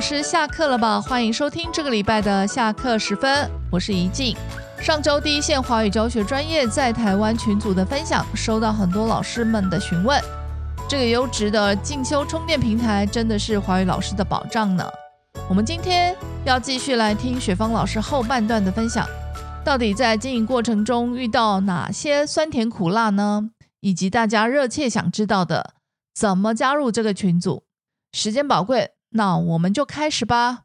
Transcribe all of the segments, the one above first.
老师下课了吧？欢迎收听这个礼拜的下课时分，我是怡静。上周第一线华语教学专业在台湾群组的分享，收到很多老师们的询问。这个优质的进修充电平台，真的是华语老师的保障呢。我们今天要继续来听雪芳老师后半段的分享，到底在经营过程中遇到哪些酸甜苦辣呢？以及大家热切想知道的，怎么加入这个群组？时间宝贵。那我们就开始吧。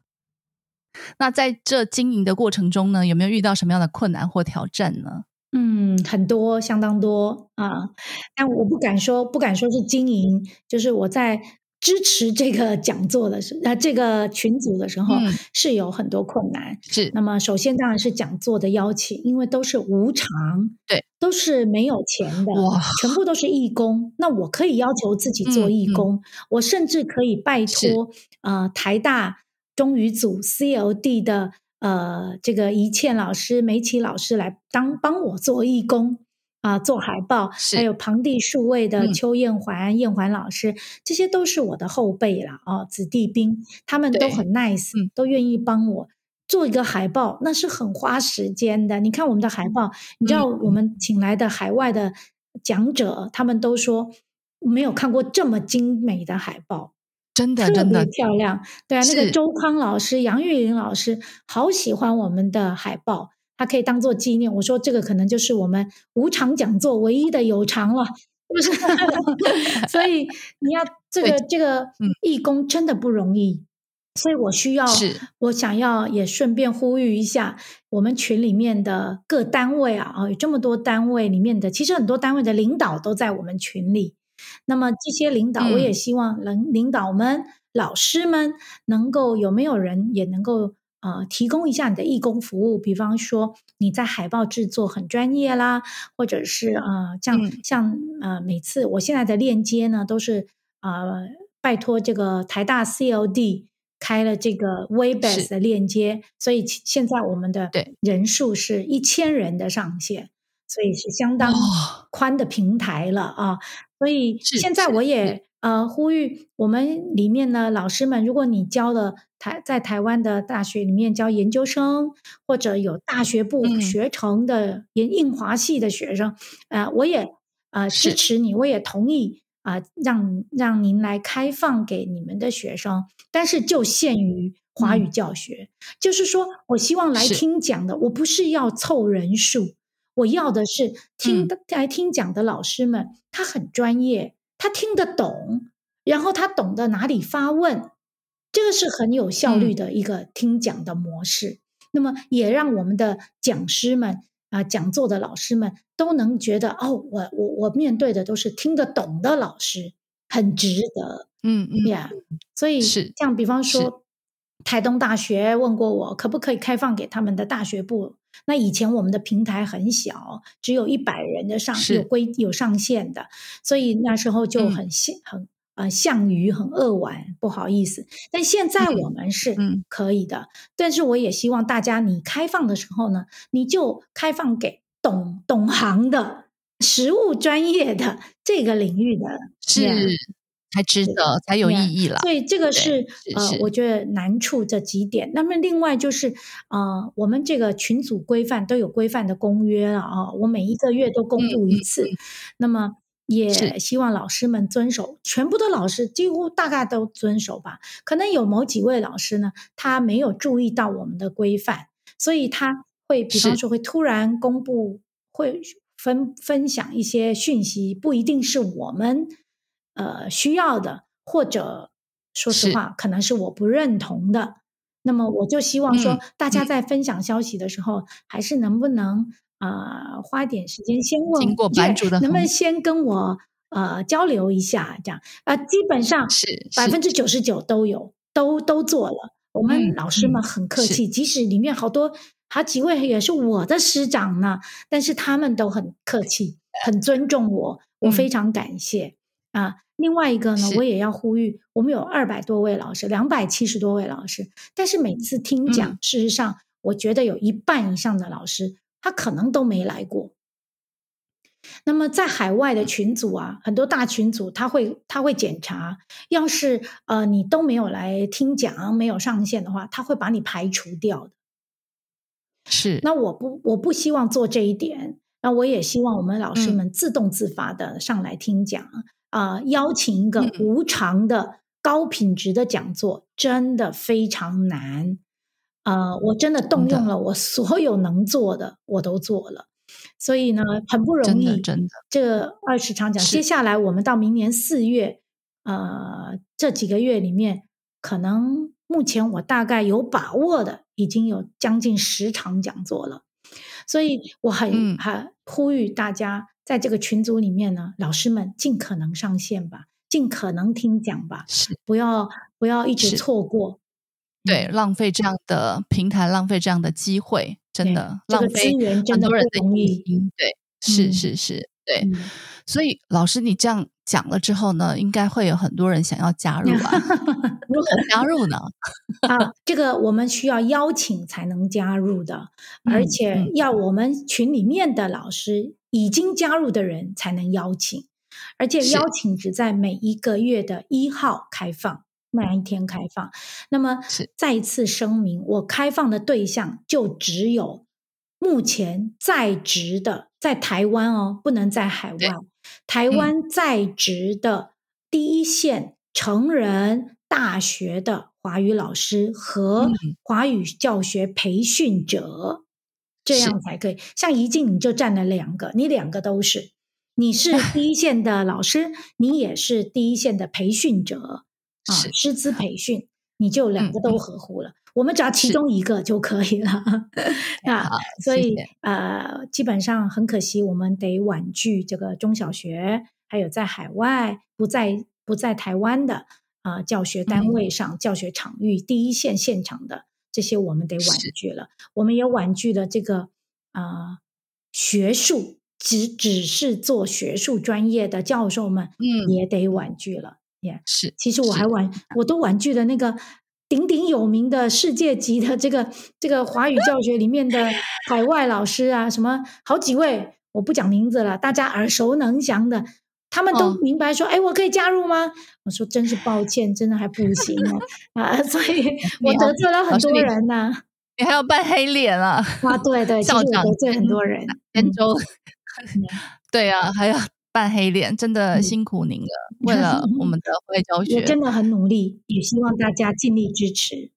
那在这经营的过程中呢，有没有遇到什么样的困难或挑战呢？嗯，很多，相当多啊。但我不敢说，不敢说是经营，就是我在。支持这个讲座的时，呃，这个群组的时候是有很多困难。是，那么首先当然是讲座的邀请，因为都是无偿，对，都是没有钱的，哇，全部都是义工。那我可以要求自己做义工，我甚至可以拜托呃台大中语组 CLD 的呃这个怡倩老师、梅琪老师来当帮我做义工。啊，做海报，还有旁地数位的邱艳环、艳环老师，这些都是我的后辈了啊，子弟兵，他们都很 nice，都愿意帮我做一个海报，那是很花时间的。你看我们的海报，你知道我们请来的海外的讲者，他们都说没有看过这么精美的海报，真的特别漂亮。对啊，那个周康老师、杨玉玲老师好喜欢我们的海报。它可以当做纪念。我说这个可能就是我们无偿讲座唯一的有偿了，不是？所以你要这个这个义工真的不容易，所以我需要，我想要也顺便呼吁一下我们群里面的各单位啊啊，有这么多单位里面的，其实很多单位的领导都在我们群里。那么这些领导，我也希望能领导们、老师们能够有没有人也能够。呃，提供一下你的义工服务，比方说你在海报制作很专业啦，或者是呃，像像呃，每次我现在的链接呢，都是呃，拜托这个台大 CLD 开了这个 Webex 的链接，所以现在我们的人数是一千人的上限，所以是相当宽的平台了啊，所以现在我也。呃，呼吁我们里面呢，老师们，如果你教了台在台湾的大学里面教研究生，或者有大学部学成的研印华系的学生，呃，我也呃支持你，我也同意啊，让让您来开放给你们的学生，但是就限于华语教学，就是说我希望来听讲的，我不是要凑人数，我要的是听来听讲的老师们，他很专业。他听得懂，然后他懂得哪里发问，这个是很有效率的一个听讲的模式。那么也让我们的讲师们啊，讲座的老师们都能觉得哦，我我我面对的都是听得懂的老师，很值得。嗯嗯呀，所以是像比方说，台东大学问过我，可不可以开放给他们的大学部？那以前我们的平台很小，只有一百人的上有规有上限的，所以那时候就很像很呃项羽很扼腕，不好意思。但现在我们是可以的，但是我也希望大家你开放的时候呢，你就开放给懂懂行的、食物专业的这个领域的是。才值得，才有意义了。所以这个是呃，我觉得难处这几点。那么另外就是呃，我们这个群组规范都有规范的公约了啊，我每一个月都公布一次。那么也希望老师们遵守，全部的老师几乎大概都遵守吧。可能有某几位老师呢，他没有注意到我们的规范，所以他会比方说会突然公布，会分分享一些讯息，不一定是我们。呃，需要的，或者说实话，可能是我不认同的。那么，我就希望说，大家在分享消息的时候，还是能不能啊，花点时间先问，经过版主的，能不能先跟我呃交流一下，这样。啊，基本上是百分之九十九都有，都都做了。我们老师们很客气，即使里面好多好几位也是我的师长呢，但是他们都很客气，很尊重我，我非常感谢啊。另外一个呢，我也要呼吁，我们有二百多位老师，两百七十多位老师，但是每次听讲，事实上，我觉得有一半以上的老师，他可能都没来过。那么在海外的群组啊，很多大群组他会他会检查，要是呃你都没有来听讲，没有上线的话，他会把你排除掉的。是，那我不我不希望做这一点，那我也希望我们老师们自动自发的上来听讲啊，邀请一个无偿的高品质的讲座，真的非常难。呃，我真的动用了我所有能做的，我都做了，所以呢，很不容易。真的，这二十场讲，接下来我们到明年四月，呃，这几个月里面，可能目前我大概有把握的，已经有将近十场讲座了。所以我很很呼吁大家，在这个群组里面呢，老师们尽可能上线吧，尽可能听讲吧，是不要不要一直错过。对，浪费这样的平台，浪费这样的机会，真的浪费很多人的心。对，是是是，对。所以老师，你这样讲了之后呢，应该会有很多人想要加入吧？如何加入呢？啊，这个我们需要邀请才能加入的，而且要我们群里面的老师已经加入的人才能邀请，而且邀请只在每一个月的一号开放。那一天开放，那么再次声明，我开放的对象就只有目前在职的，在台湾哦，不能在海外。台湾在职的第一线成人大学的华语老师和华语教学培训者，这样才可以。像怡静，你就占了两个，你两个都是，你是 第一线的老师，你也是第一线的培训者。啊，师资培训，你就两个都合乎了。我们只要其中一个就可以了 啊。所以呃，基本上很可惜，我们得婉拒这个中小学，还有在海外不在不在台湾的啊教学单位上、教学场域第一线现场的这些，我们得婉拒了。我们也婉拒了这个啊学术只只是做学术专业的教授们，嗯，也得婉拒了。也是，其实我还婉，我都婉拒的那个鼎鼎有名的世界级的这个这个华语教学里面的海外老师啊，什么好几位，我不讲名字了，大家耳熟能详的，他们都明白说，哎，我可以加入吗？我说真是抱歉，真的还不行 啊，所以 我得罪了很多人呢。你还要扮黑脸啊？啊，对对，校长得罪很多人，天州，对啊，还要。扮黑脸真的辛苦您了，为了我们的会教学，真的很努力，也希望大家尽力支持，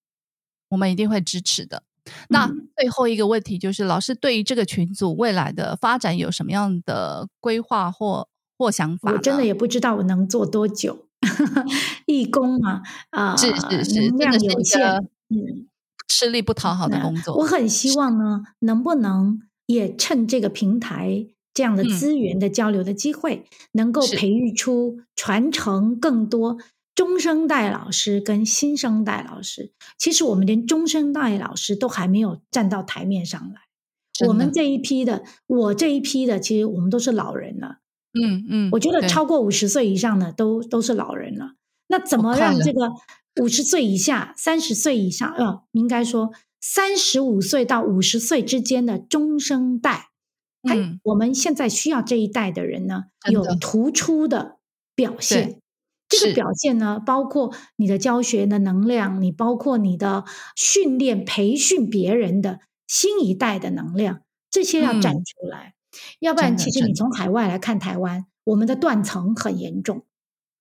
我们一定会支持的。那最后一个问题就是，老师对于这个群组未来的发展有什么样的规划或或想法？我真的也不知道我能做多久，义工嘛，啊，是是是，能量有限，嗯，吃力不讨好的工作。我很希望呢，能不能也趁这个平台。这样的资源的交流的机会，能够培育出传承更多中生代老师跟新生代老师。其实我们连中生代老师都还没有站到台面上来。我们这一批的，我这一批的，其实我们都是老人了。嗯嗯，我觉得超过五十岁以上的都都是老人了。那怎么让这个五十岁以下、三十岁以上，呃，应该说三十五岁到五十岁之间的中生代？嗯，我们现在需要这一代的人呢，有突出的表现。这个表现呢，包括你的教学的能量，你包括你的训练、培训别人的新一代的能量，这些要展出来。要不然，其实你从海外来看台湾，我们的断层很严重。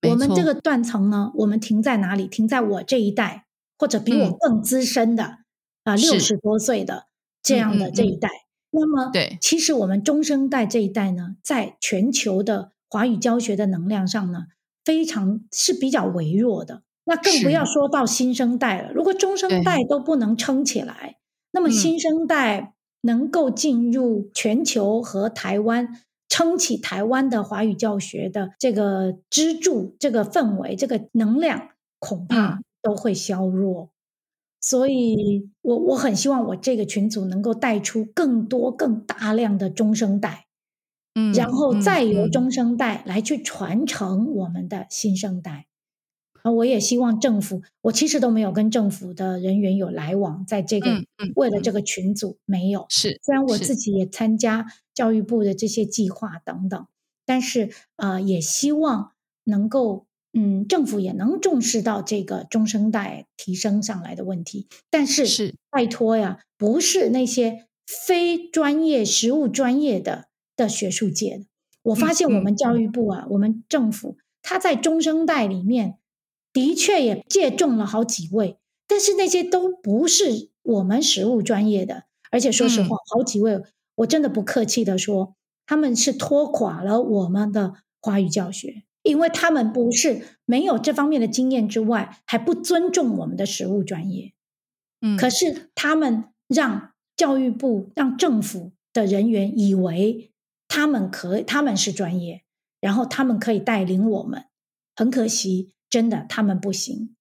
我们这个断层呢，我们停在哪里？停在我这一代，或者比我更资深的啊，六十多岁的这样的这一代。那么，对，其实我们中生代这一代呢，在全球的华语教学的能量上呢，非常是比较微弱的。那更不要说到新生代了。如果中生代都不能撑起来，那么新生代能够进入全球和台湾撑起台湾的华语教学的这个支柱、这个氛围、这个能量，恐怕都会削弱。所以，我我很希望我这个群组能够带出更多、更大量的中生代，嗯，然后再由中生代来去传承我们的新生代。啊，我也希望政府，我其实都没有跟政府的人员有来往，在这个为了这个群组没有。是，虽然我自己也参加教育部的这些计划等等，但是呃，也希望能够嗯，政府也能重视到这个中生代提升上来的问题。但是是拜托呀，不是那些非专业、实务专业的的学术界的。我发现我们教育部啊，我们政府他在中生代里面的确也借重了好几位，但是那些都不是我们实务专业的。而且说实话，好几位我真的不客气的说，他们是拖垮了我们的华语教学，因为他们不是没有这方面的经验之外，还不尊重我们的实务专业。嗯，可是他们让教育部、让政府的人员以为他们可他们是专业，然后他们可以带领我们。很可惜，真的他们不行。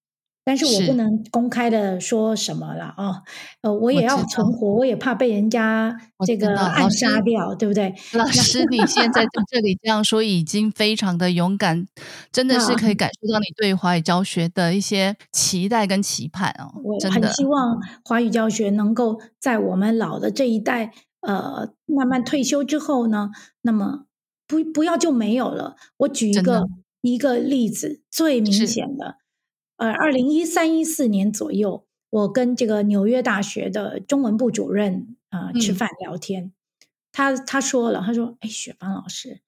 但是我不能公开的说什么了啊，呃，我也要存活，我也怕被人家这个暗杀掉，对不对？老 师，你现在在这里这样说，已经非常的勇敢，真的是可以感受到你对华语教学的一些期待跟期盼哦。我很希望华语教学能够在我们老的这一代，呃，慢慢退休之后呢，那么不不要就没有了。我举一个一个例子，最明显的。呃，二零一三一四年左右，我跟这个纽约大学的中文部主任啊吃饭聊天，他他说了，他说：“哎，雪芳老师，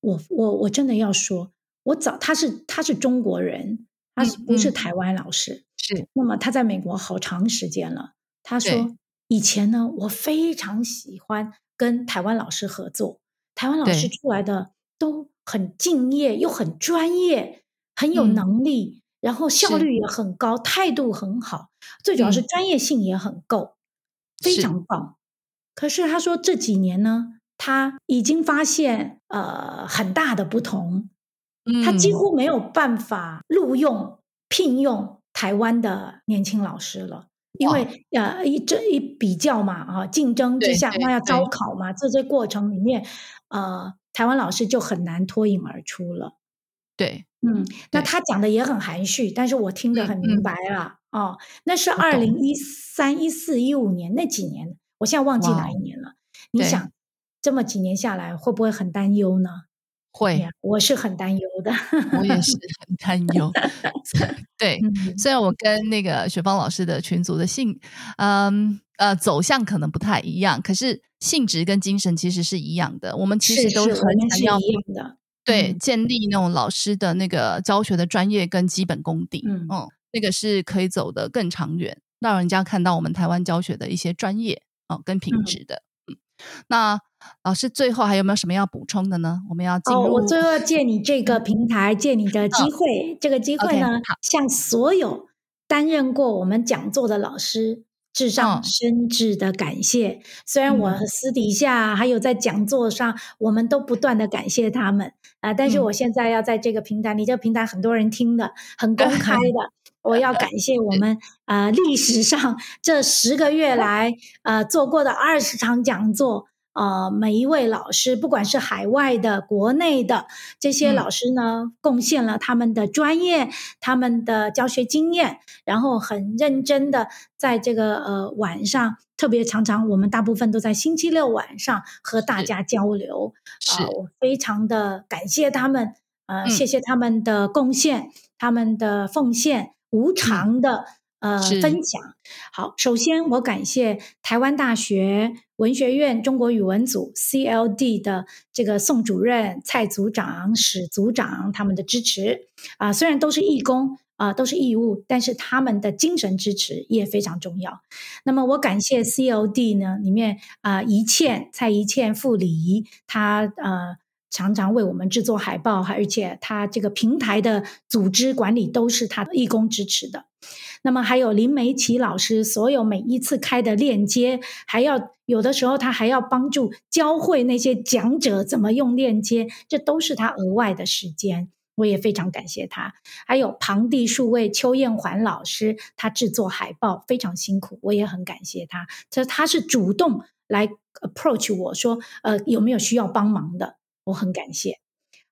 我我我真的要说，我早他是他是中国人，他是不是台湾老师？是。那么他在美国好长时间了。他说以前呢，我非常喜欢跟台湾老师合作，台湾老师出来的都很敬业，又很专业，很有能力。”然后效率也很高，态度很好，最主要是专业性也很够，非常棒。可是他说这几年呢，他已经发现呃很大的不同，他几乎没有办法录用聘用台湾的年轻老师了，因为呃一这一比较嘛啊竞争之下，那要招。考嘛，这些过程里面呃台湾老师就很难脱颖而出了。对。嗯，那他讲的也很含蓄，但是我听得很明白了哦。那是二零一三、一四、一五年那几年，我现在忘记哪一年了。你想，这么几年下来，会不会很担忧呢？会，我是很担忧的。我也是很担忧。对，虽然我跟那个雪芳老师的群组的性，嗯呃走向可能不太一样，可是性质跟精神其实是一样的。我们其实都很想要的。对，建立那种老师的那个教学的专业跟基本功底，嗯，那个是可以走得更长远，让人家看到我们台湾教学的一些专业哦跟品质的。嗯，那老师最后还有没有什么要补充的呢？我们要进入，我最后借你这个平台，借你的机会，这个机会呢，向所有担任过我们讲座的老师。致上深挚的感谢。虽然我私底下还有在讲座上，我们都不断的感谢他们啊，但是我现在要在这个平台，你这个平台很多人听的，很公开 的，我要感谢我们 啊历史上这十个月来呃做过的二十场讲座。呃，每一位老师，不管是海外的、国内的这些老师呢，贡献了他们的专业、他们的教学经验，然后很认真的在这个呃晚上，特别常常我们大部分都在星期六晚上和大家交流。是，我非常的感谢他们，呃，谢谢他们的贡献、他们的奉献、无偿的。呃，分享好。首先，我感谢台湾大学文学院中国语文组 CLD 的这个宋主任、蔡组长、史组长他们的支持啊。虽然都是义工啊，都是义务，但是他们的精神支持也非常重要。那么，我感谢 CLD 呢，里面啊，一倩、蔡一倩、傅礼，他呃常常为我们制作海报，而且他这个平台的组织管理都是他的义工支持的。那么还有林梅琪老师，所有每一次开的链接，还要有的时候他还要帮助教会那些讲者怎么用链接，这都是他额外的时间，我也非常感谢他。还有庞地数位邱艳环老师，他制作海报非常辛苦，我也很感谢他。这他是主动来 approach 我说，呃，有没有需要帮忙的，我很感谢。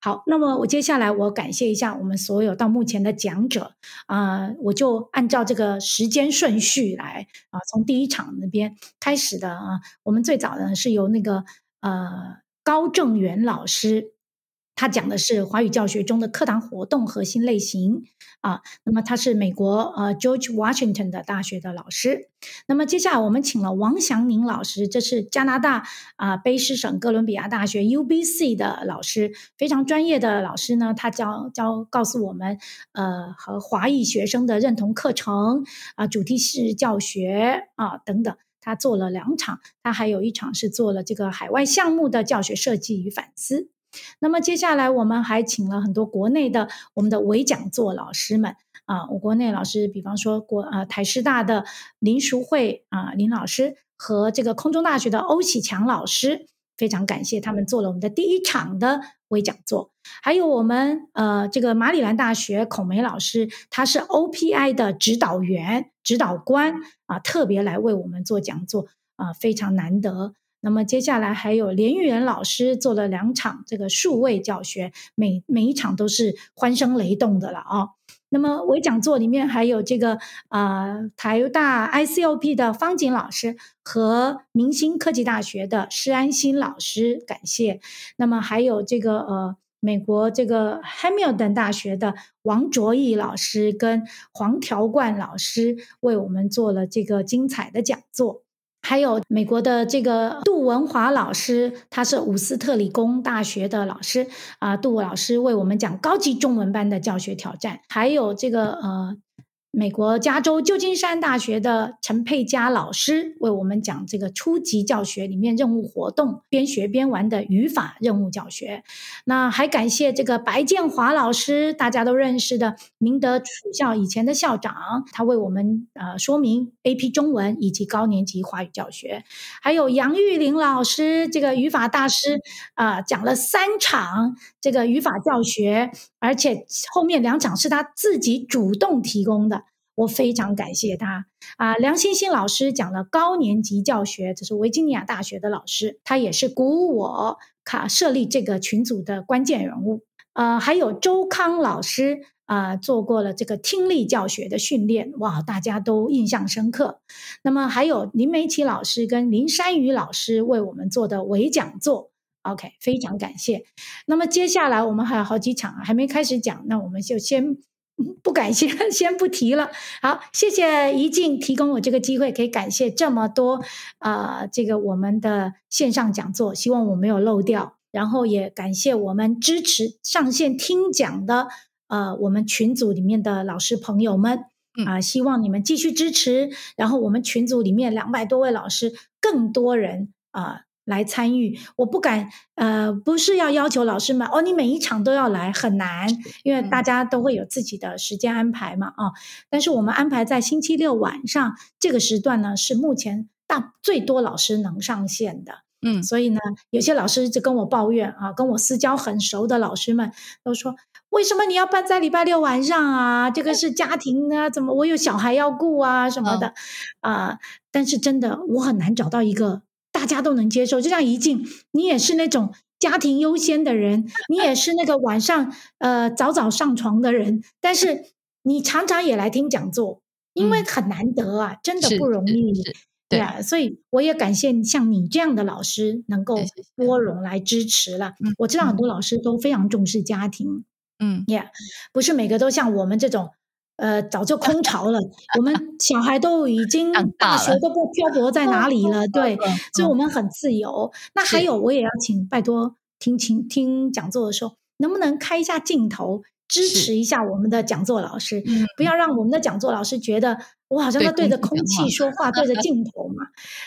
好，那么我接下来我感谢一下我们所有到目前的讲者啊，我就按照这个时间顺序来啊，从第一场那边开始的啊，我们最早呢是由那个呃高正元老师他讲的是华语教学中的课堂活动核心类型啊。那么他是美国呃 George Washington 的大学的老师。那么接下来我们请了王祥宁老师，这是加拿大啊卑诗省哥伦比亚大学 UBC 的老师，非常专业的老师呢。他教教告诉我们呃和华裔学生的认同课程啊，主题式教学啊等等。他做了两场，他还有一场是做了这个海外项目的教学设计与反思。那么接下来我们还请了很多国内的我们的微讲座老师们啊，我国内老师，比方说国啊台师大的林淑慧啊林老师和这个空中大学的欧启强老师，非常感谢他们做了我们的第一场的微讲座。还有我们呃这个马里兰大学孔梅老师，他是 OPI 的指导员、指导官啊，特别来为我们做讲座啊，非常难得。那么接下来还有连玉仁老师做了两场这个数位教学，每每一场都是欢声雷动的了啊。那么微讲座里面还有这个啊台大 ICOP 的方景老师和明星科技大学的施安心老师，感谢。那么还有这个呃美国这个 Hamilton 大学的王卓义老师跟黄条冠老师为我们做了这个精彩的讲座。还有美国的这个杜文华老师，他是伍斯特理工大学的老师啊，杜老师为我们讲高级中文班的教学挑战，还有这个呃。美国加州旧金山大学的陈佩佳老师为我们讲这个初级教学里面任务活动边学边玩的语法任务教学。那还感谢这个白建华老师，大家都认识的明德楚校以前的校长，他为我们呃说明 AP 中文以及高年级华语教学。还有杨玉玲老师，这个语法大师啊，讲了三场这个语法教学，而且后面两场是他自己主动提供的。我非常感谢他啊！梁欣欣老师讲了高年级教学，这是维吉尼亚大学的老师，他也是鼓舞我卡设立这个群组的关键人物。呃，还有周康老师啊，做过了这个听力教学的训练，哇，大家都印象深刻。那么还有林梅琪老师跟林山宇老师为我们做的伪讲座，OK，非常感谢。那么接下来我们还有好几场还没开始讲，那我们就先。不感谢，先不提了。好，谢谢怡静提供我这个机会，可以感谢这么多呃，这个我们的线上讲座，希望我没有漏掉。然后也感谢我们支持上线听讲的呃，我们群组里面的老师朋友们啊，希望你们继续支持。然后我们群组里面两百多位老师，更多人啊。来参与，我不敢，呃，不是要要求老师们哦，你每一场都要来，很难，因为大家都会有自己的时间安排嘛，啊，但是我们安排在星期六晚上这个时段呢，是目前大最多老师能上线的，嗯，所以呢，有些老师就跟我抱怨啊，跟我私交很熟的老师们都说，为什么你要办在礼拜六晚上啊？这个是家庭啊，怎么我有小孩要顾啊什么的，啊，但是真的我很难找到一个。大家都能接受，就像怡静，你也是那种家庭优先的人，你也是那个晚上呃早早上床的人，但是你常常也来听讲座，因为很难得啊，真的不容易，对啊，所以我也感谢像你这样的老师能够拨容来支持了。我知道很多老师都非常重视家庭，嗯，Yeah，不是每个都像我们这种。呃，早就空巢了。我们 小孩都已经大学都不漂泊在哪里了，对，所以我们很自由。那还有，我也要请拜托听听听讲座的时候，能不能开一下镜头？支持一下我们的讲座老师，不要让我们的讲座老师觉得我好像在对着空气说话，对着 镜头嘛。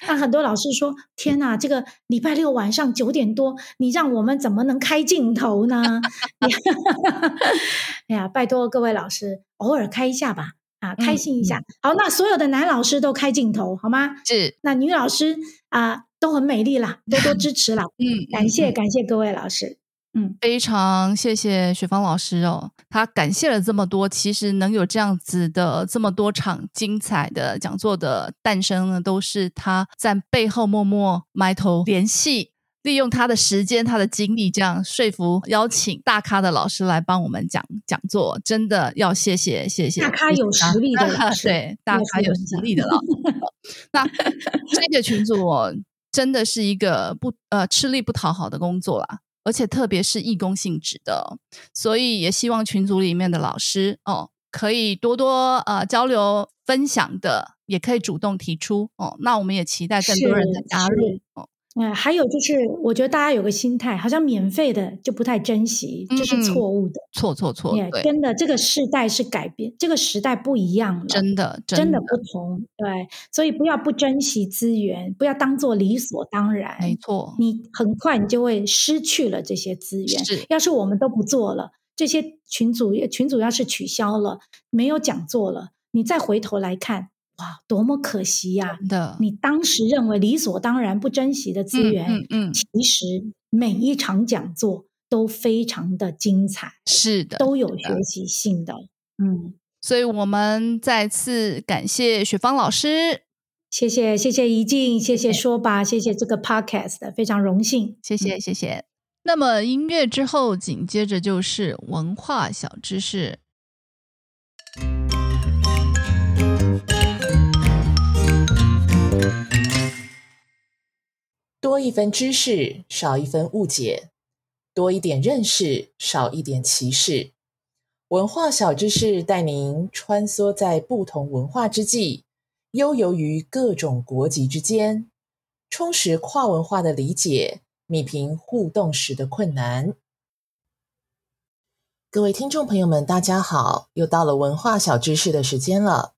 那很多老师说：“天哪，这个礼拜六晚上九点多，你让我们怎么能开镜头呢？” 哎呀，拜托各位老师，偶尔开一下吧，啊，开心一下。好，那所有的男老师都开镜头好吗？是。那女老师啊，都很美丽啦，多多支持啦。嗯，感谢感谢各位老师。嗯，非常谢谢雪芳老师哦，他感谢了这么多，其实能有这样子的这么多场精彩的讲座的诞生呢，都是他在背后默默埋头联系，利用他的时间、他的精力，这样说服、邀请大咖的老师来帮我们讲讲座，真的要谢谢谢谢大咖有实力的老 师，对大咖有实力的老师。那这个群组真的是一个不呃吃力不讨好的工作啦。而且特别是义工性质的，所以也希望群组里面的老师哦，可以多多呃交流分享的，也可以主动提出哦。那我们也期待更多人的加入哦。嗯，还有就是，我觉得大家有个心态，好像免费的就不太珍惜，这是错误的。错错错，真的，这个时代是改变，这个时代不一样了，真的真的不同。对，所以不要不珍惜资源，不要当做理所当然。没错，你很快你就会失去了这些资源。是，要是我们都不做了，这些群组群主要是取消了，没有讲座了，你再回头来看。哇，多么可惜呀！的，你当时认为理所当然、不珍惜的资源，嗯嗯，其实每一场讲座都非常的精彩，是的，都有学习性的。嗯，所以我们再次感谢雪芳老师，谢谢谢谢怡静，谢谢说吧，谢谢这个 podcast，非常荣幸，谢谢谢谢。那么音乐之后，紧接着就是文化小知识。多一分知识，少一分误解；多一点认识，少一点歧视。文化小知识带您穿梭在不同文化之际，悠游于各种国籍之间，充实跨文化的理解，弭平互动时的困难。各位听众朋友们，大家好，又到了文化小知识的时间了。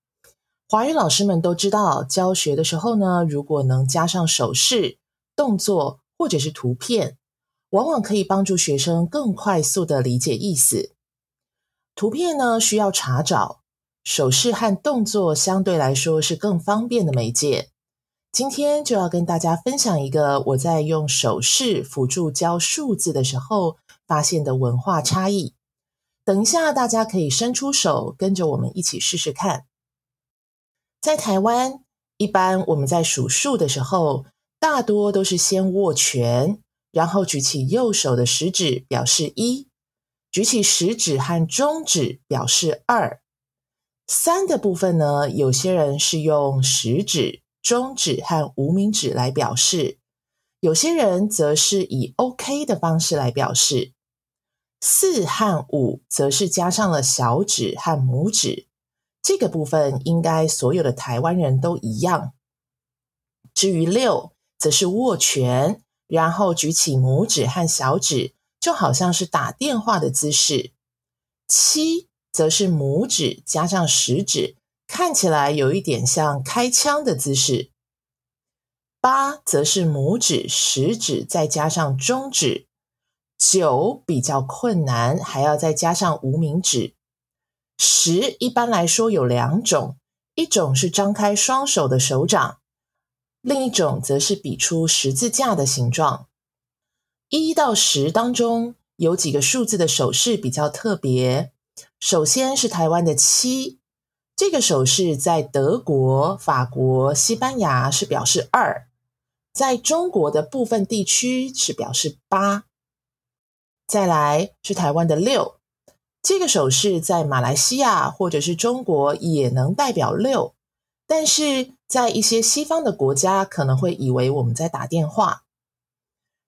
华语老师们都知道，教学的时候呢，如果能加上手势。动作或者是图片，往往可以帮助学生更快速的理解意思。图片呢需要查找，手势和动作相对来说是更方便的媒介。今天就要跟大家分享一个我在用手势辅助教数字的时候发现的文化差异。等一下，大家可以伸出手，跟着我们一起试试看。在台湾，一般我们在数数的时候。大多都是先握拳，然后举起右手的食指表示一，举起食指和中指表示二。三的部分呢，有些人是用食指、中指和无名指来表示，有些人则是以 OK 的方式来表示。四和五则是加上了小指和拇指，这个部分应该所有的台湾人都一样。至于六。则是握拳，然后举起拇指和小指，就好像是打电话的姿势。七则是拇指加上食指，看起来有一点像开枪的姿势。八则是拇指、食指再加上中指。九比较困难，还要再加上无名指。十一般来说有两种，一种是张开双手的手掌。另一种则是比出十字架的形状。一到十当中有几个数字的手势比较特别。首先是台湾的七，这个手势在德国、法国、西班牙是表示二，在中国的部分地区是表示八。再来是台湾的六，这个手势在马来西亚或者是中国也能代表六。但是在一些西方的国家，可能会以为我们在打电话。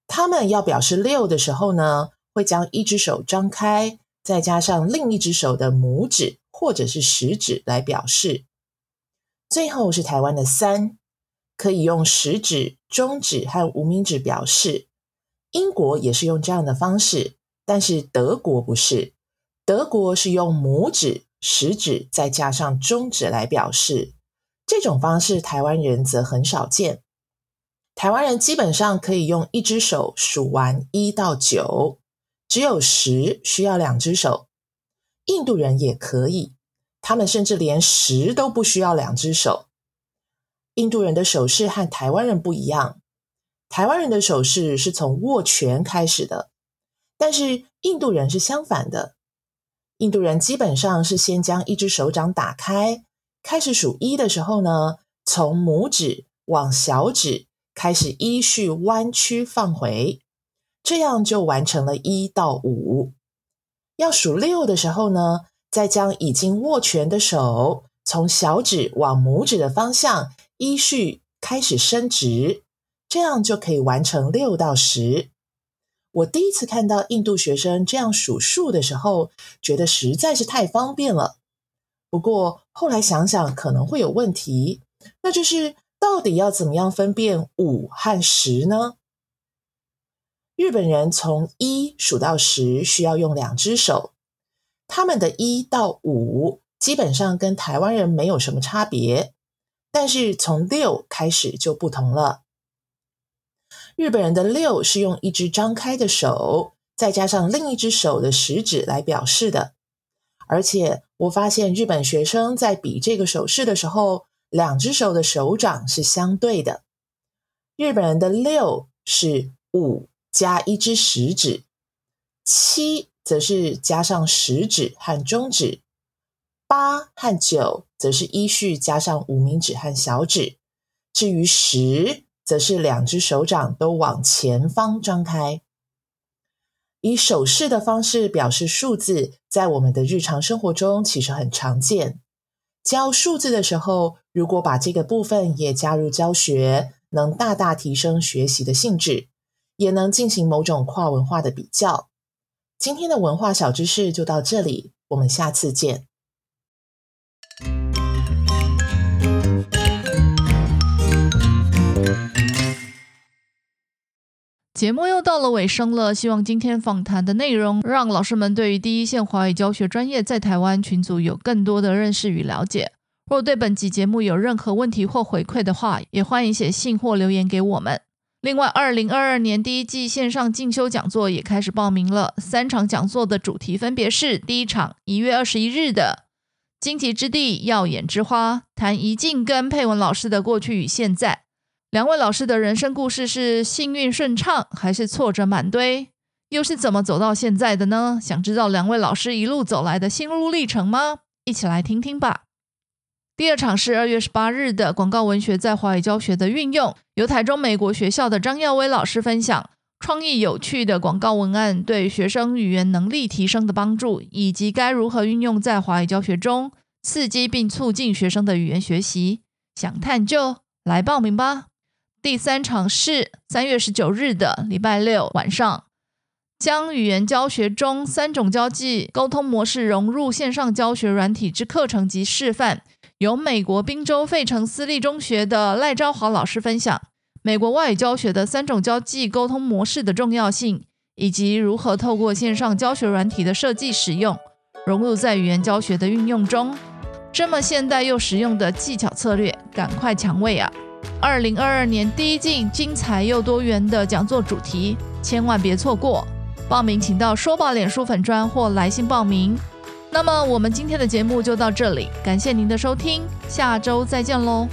他们要表示六的时候呢，会将一只手张开，再加上另一只手的拇指或者是食指来表示。最后是台湾的三，可以用食指、中指和无名指表示。英国也是用这样的方式，但是德国不是，德国是用拇指、食指再加上中指来表示。这种方式，台湾人则很少见。台湾人基本上可以用一只手数完一到九，只有十需要两只手。印度人也可以，他们甚至连十都不需要两只手。印度人的手势和台湾人不一样，台湾人的手势是从握拳开始的，但是印度人是相反的。印度人基本上是先将一只手掌打开。开始数一的时候呢，从拇指往小指开始依序弯曲放回，这样就完成了一到五。要数六的时候呢，再将已经握拳的手从小指往拇指的方向依序开始伸直，这样就可以完成六到十。我第一次看到印度学生这样数数的时候，觉得实在是太方便了。不过后来想想，可能会有问题，那就是到底要怎么样分辨五和十呢？日本人从一数到十需要用两只手，他们的一到五基本上跟台湾人没有什么差别，但是从六开始就不同了。日本人的六是用一只张开的手，再加上另一只手的食指来表示的，而且我发现日本学生在比这个手势的时候，两只手的手掌是相对的。日本人的六是五。加一只食指，七则是加上食指和中指，八和九则是依序加上无名指和小指。至于十，则是两只手掌都往前方张开。以手势的方式表示数字，在我们的日常生活中其实很常见。教数字的时候，如果把这个部分也加入教学，能大大提升学习的性质。也能进行某种跨文化的比较。今天的文化小知识就到这里，我们下次见。节目又到了尾声了，希望今天访谈的内容让老师们对于第一线华语教学专业在台湾群组有更多的认识与了解。若对本集节目有任何问题或回馈的话，也欢迎写信或留言给我们。另外，二零二二年第一季线上进修讲座也开始报名了。三场讲座的主题分别是：第一场一月二十一日的“荆棘之地，耀眼之花”，谈怡静跟佩文老师的过去与现在。两位老师的人生故事是幸运顺畅，还是挫折满堆？又是怎么走到现在的呢？想知道两位老师一路走来的心路历程吗？一起来听听吧。第二场是二月十八日的广告文学在华语教学的运用，由台中美国学校的张耀威老师分享创意有趣的广告文案对学生语言能力提升的帮助，以及该如何运用在华语教学中，刺激并促进学生的语言学习。想探究，来报名吧。第三场是三月十九日的礼拜六晚上，将语言教学中三种交际沟通模式融入线上教学软体之课程及示范。由美国宾州费城私立中学的赖昭华老师分享美国外语教学的三种交际沟通模式的重要性，以及如何透过线上教学软体的设计使用，融入在语言教学的运用中。这么现代又实用的技巧策略，赶快抢位啊！二零二二年第一季精彩又多元的讲座主题，千万别错过！报名请到说报脸书粉专或来信报名。那么我们今天的节目就到这里，感谢您的收听，下周再见喽。